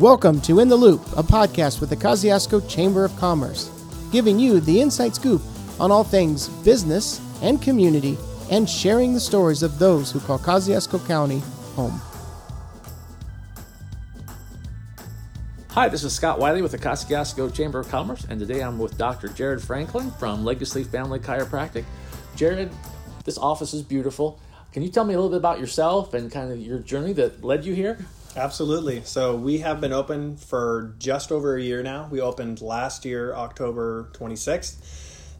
Welcome to In the Loop, a podcast with the Kosciusko Chamber of Commerce, giving you the inside scoop on all things business and community and sharing the stories of those who call Kosciusko County home. Hi, this is Scott Wiley with the Kosciusko Chamber of Commerce, and today I'm with Dr. Jared Franklin from Legacy Family Chiropractic. Jared, this office is beautiful. Can you tell me a little bit about yourself and kind of your journey that led you here? Absolutely. So we have been open for just over a year now. We opened last year, October 26th.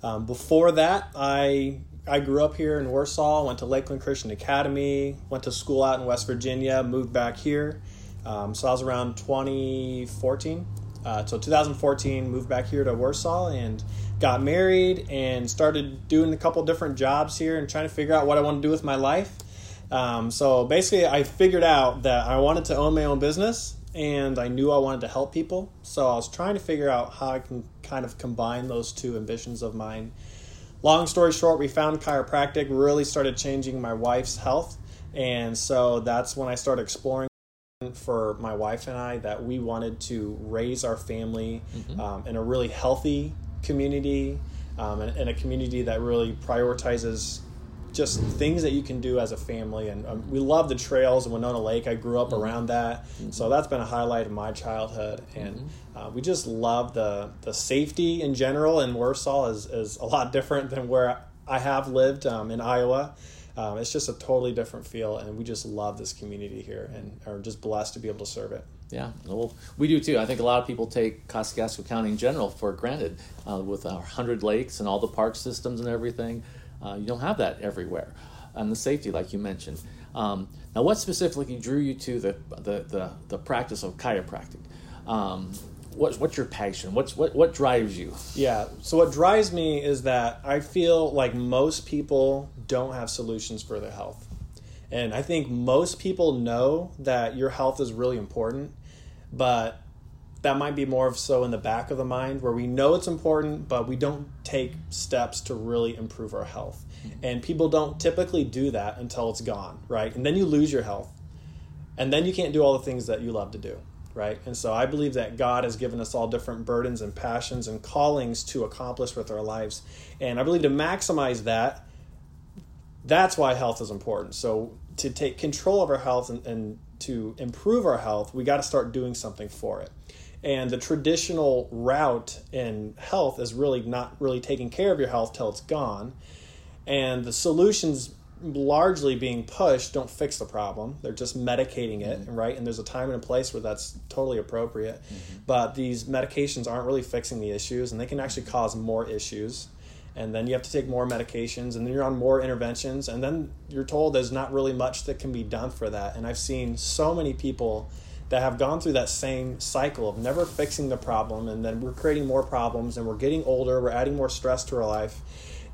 Um, before that, I I grew up here in Warsaw, went to Lakeland Christian Academy, went to school out in West Virginia, moved back here. Um, so I was around 2014. Uh, so 2014, moved back here to Warsaw and got married and started doing a couple different jobs here and trying to figure out what I want to do with my life. Um, so basically, I figured out that I wanted to own my own business and I knew I wanted to help people. So I was trying to figure out how I can kind of combine those two ambitions of mine. Long story short, we found chiropractic really started changing my wife's health. And so that's when I started exploring for my wife and I that we wanted to raise our family mm-hmm. um, in a really healthy community um, and, and, a community that really prioritizes just things that you can do as a family. And um, we love the trails in Winona Lake. I grew up mm-hmm. around that, mm-hmm. so that's been a highlight of my childhood. And mm-hmm. uh, we just love the the safety in general. And Warsaw is is a lot different than where I have lived um, in Iowa. Um, it's just a totally different feel, and we just love this community here, and are just blessed to be able to serve it. Yeah, well, we do too. I think a lot of people take Kosciusko County in general for granted, uh, with our hundred lakes and all the park systems and everything. Uh, you don't have that everywhere, and the safety, like you mentioned. Um, now, what specifically drew you to the the the, the practice of chiropractic? Um, what's what's your passion? What's what what drives you? Yeah. So what drives me is that I feel like most people don't have solutions for their health. And I think most people know that your health is really important, but that might be more of so in the back of the mind where we know it's important, but we don't take steps to really improve our health. Mm-hmm. And people don't typically do that until it's gone, right? And then you lose your health. And then you can't do all the things that you love to do right? And so I believe that God has given us all different burdens and passions and callings to accomplish with our lives. And I believe to maximize that, that's why health is important. So to take control of our health and, and to improve our health, we got to start doing something for it. And the traditional route in health is really not really taking care of your health till it's gone. And the solutions largely being pushed don't fix the problem. They're just medicating it, mm-hmm. right? And there's a time and a place where that's totally appropriate. Mm-hmm. But these medications aren't really fixing the issues, and they can actually cause more issues. And then you have to take more medications, and then you're on more interventions, and then you're told there's not really much that can be done for that. And I've seen so many people that have gone through that same cycle of never fixing the problem, and then we're creating more problems, and we're getting older, we're adding more stress to our life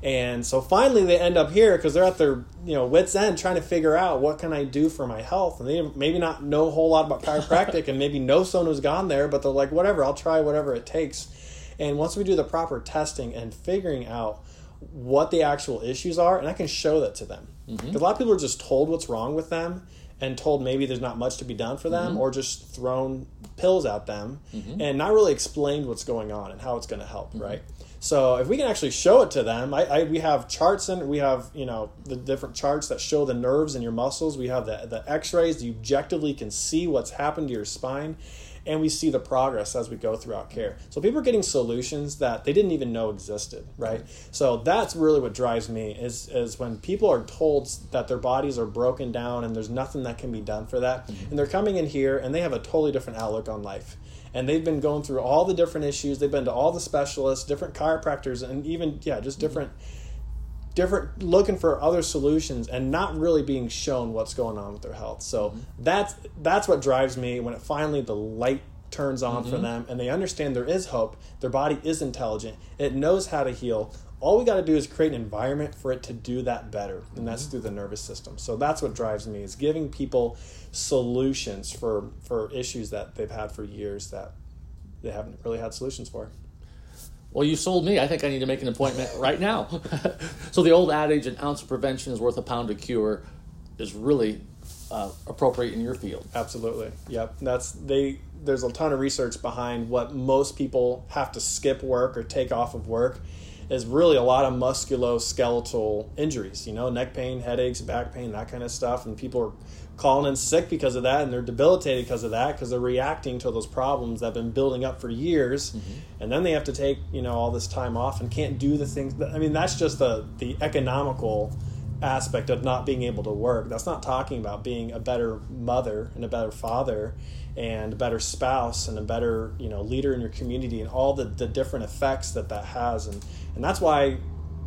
and so finally they end up here because they're at their you know wits end trying to figure out what can I do for my health. And they maybe not know a whole lot about chiropractic and maybe know someone who's gone there, but they're like, whatever, I'll try whatever it takes. And once we do the proper testing and figuring out what the actual issues are, and I can show that to them. Because mm-hmm. a lot of people are just told what's wrong with them and told maybe there's not much to be done for them mm-hmm. or just thrown pills at them mm-hmm. and not really explained what's going on and how it's going to help, mm-hmm. right? So if we can actually show it to them, I, I, we have charts and we have you know the different charts that show the nerves in your muscles. We have the the X-rays. You objectively can see what's happened to your spine, and we see the progress as we go throughout care. So people are getting solutions that they didn't even know existed, right? So that's really what drives me is is when people are told that their bodies are broken down and there's nothing that can be done for that, mm-hmm. and they're coming in here and they have a totally different outlook on life and they've been going through all the different issues. They've been to all the specialists, different chiropractors, and even yeah, just different different looking for other solutions and not really being shown what's going on with their health. So mm-hmm. that's that's what drives me when it finally the light turns on mm-hmm. for them and they understand there is hope. Their body is intelligent. It knows how to heal all we got to do is create an environment for it to do that better and that's mm-hmm. through the nervous system so that's what drives me is giving people solutions for for issues that they've had for years that they haven't really had solutions for well you sold me. I think i need to make an appointment right now. So the old adage an ounce of prevention is worth a pound of cure is really uh, appropriate in your field. Absolutely. Yep. That's they there's a ton of research behind what most people have to skip work or take off of work is really a lot of musculoskeletal injuries, you know, neck pain, headaches, back pain, that kind of stuff. And people are calling in sick because of that and they're debilitated because of that because they're reacting to those problems that have been building up for years. Mm-hmm. And then they have to take, you know, all this time off and can't do the things. That, I mean, that's just the, the economical aspect of not being able to work. That's not talking about being a better mother and a better father and a better spouse and a better you know leader in your community and all the, the different effects that that has and and that's why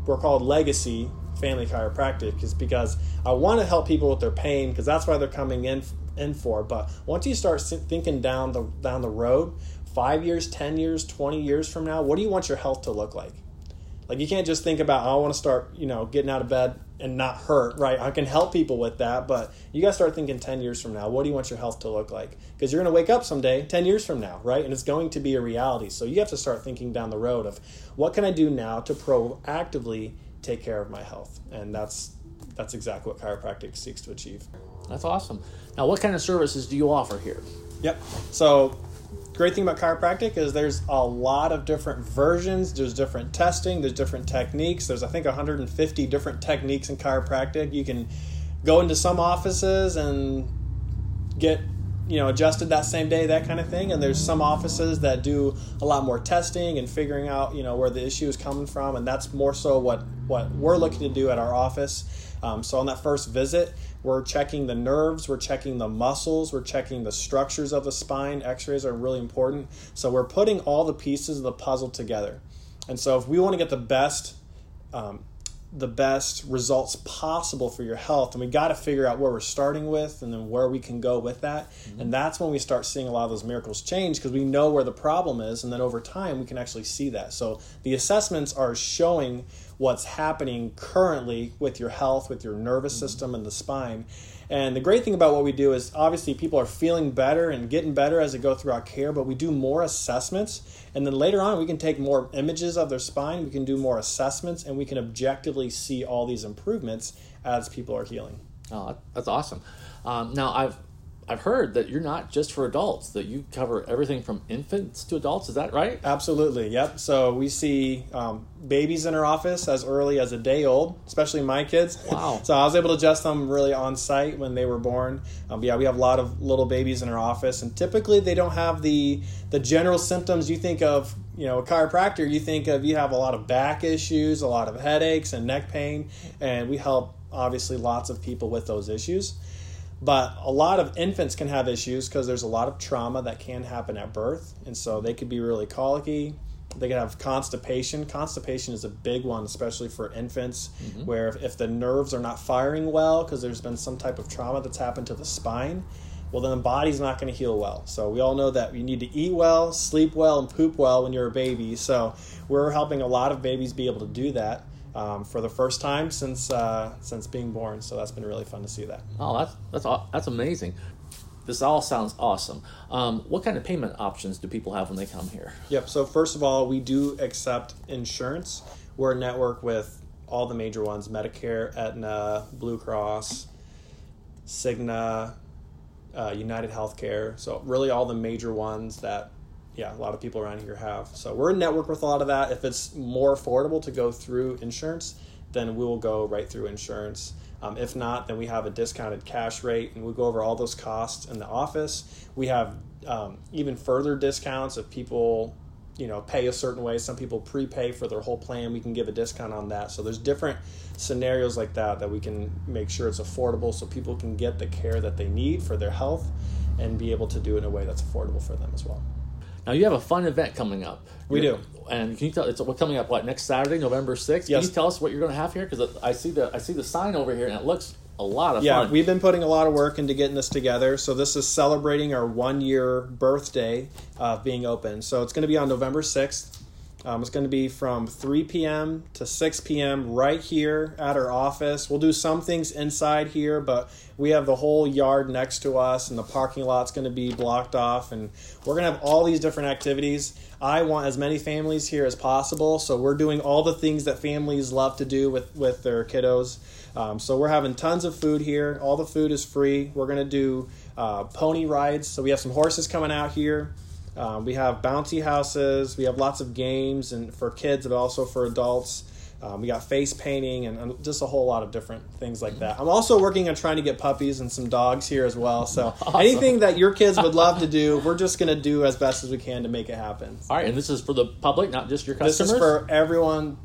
we're called legacy family chiropractic is because I want to help people with their pain because that's why they're coming in in for. But once you start thinking down the down the road 5 years 10 years 20 years from now what do you want your health to look like? Like you can't just think about I want to start you know getting out of bed and not hurt, right? I can help people with that, but you got to start thinking 10 years from now. What do you want your health to look like? Because you're going to wake up someday 10 years from now, right? And it's going to be a reality. So you have to start thinking down the road of what can I do now to proactively take care of my health? And that's that's exactly what chiropractic seeks to achieve. That's awesome. Now, what kind of services do you offer here? Yep. So great thing about chiropractic is there's a lot of different versions. There's different testing. There's different techniques. There's i think 150 different techniques in chiropractic. You can go into some offices and get you know adjusted that same day that kind of thing and there's some offices that do a lot more testing and figuring out you know where the issue is coming from and that's more so what what we're looking to do at our office um, so on that first visit we're checking the nerves, we're checking the muscles, we're checking the structures of the spine. X rays are really important. So we're putting all the pieces of the puzzle together. And so if we want to get the best um, the best results possible for your health and we got to figure out where we're starting with and then where we can go with that mm-hmm. and that's when we start seeing a lot of those miracles change because we know where the problem is and then over time we can actually see that so the assessments are showing what's happening currently with your health with your nervous mm-hmm. system and the spine and the great thing about what we do is obviously people are feeling better and getting better as they go through our care, but we do more assessments. And then later on, we can take more images of their spine, we can do more assessments, and we can objectively see all these improvements as people are healing. Oh, that's awesome. Um, now, I've I've heard that you're not just for adults; that you cover everything from infants to adults. Is that right? Absolutely. Yep. So we see um, babies in our office as early as a day old, especially my kids. Wow. so I was able to adjust them really on site when they were born. Um, yeah, we have a lot of little babies in our office, and typically they don't have the the general symptoms you think of. You know, a chiropractor, you think of you have a lot of back issues, a lot of headaches and neck pain, and we help obviously lots of people with those issues. But a lot of infants can have issues because there's a lot of trauma that can happen at birth. And so they could be really colicky. They can have constipation. Constipation is a big one, especially for infants, mm-hmm. where if, if the nerves are not firing well because there's been some type of trauma that's happened to the spine, well, then the body's not going to heal well. So we all know that you need to eat well, sleep well, and poop well when you're a baby. So we're helping a lot of babies be able to do that um, for the first time since uh, since being born. So that's been really fun to see that. Oh, that's that's that's amazing. This all sounds awesome. Um, what kind of payment options do people have when they come here? Yep. So first of all, we do accept insurance. We're a network with all the major ones: Medicare, Aetna, Blue Cross, Cigna, uh, United Healthcare. So really, all the major ones that yeah, a lot of people around here have. So we're in network with a lot of that. If it's more affordable to go through insurance, then we will go right through insurance. Um, if not, then we have a discounted cash rate, and we'll go over all those costs in the office. We have um, even further discounts if people, you know, pay a certain way. Some people prepay for their whole plan. We can give a discount on that. So there's different scenarios like that that we can make sure it's affordable, so people can get the care that they need for their health, and be able to do it in a way that's affordable for them as well. Now you have a fun event coming up. We you're, do. And can you tell it's coming up what next Saturday, November sixth? Yes. Can you tell us what you're going to have here? Because I see the I see the sign over here, and it looks a lot of fun. yeah, fun. we've been putting a lot of work into getting this together. So this is celebrating our one year birthday of being open. So it's going to be on November sixth. Um, it's going to be from 3 p.m. to 6 p.m. right here at our office. We'll do some things inside here, but we have the whole yard next to us, and the parking lot's going to be blocked off. And we're going to have all these different activities. I want as many families here as possible, so we're doing all the things that families love to do with, with their kiddos. Um, so we're having tons of food here. All the food is free. We're going to do uh, pony rides. So we have some horses coming out here. Uh, we have bouncy houses. We have lots of games and for kids, but also for adults. Um, we got face painting and, and just a whole lot of different things like that. I'm also working on trying to get puppies and some dogs here as well. So anything that your kids would love to do, we're just going to do as best as we can to make it happen. All right, and this is for the public, not just your customers. This is for everyone,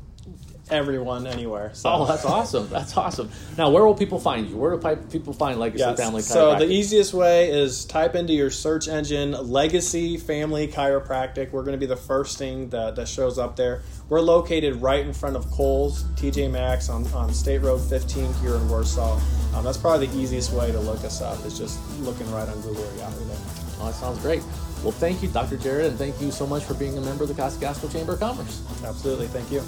everyone, anywhere. So. Oh, that's awesome! That's awesome. Now, where will people find you? Where do people find Legacy Yes. Family So the easiest way is type into your search engine Legacy Family Chiropractic. We're going to be the first thing that, that shows up there. We're located right in front of Kohl's TJ Maxx on, on State Road 15 here in Warsaw. Um, that's probably the easiest way to look us up is just looking right on Google or Yahoo there. Oh, that sounds great. Well, thank you, Dr. Jared, and thank you so much for being a member of the Kosciusko Chamber of Commerce. Absolutely. Thank you.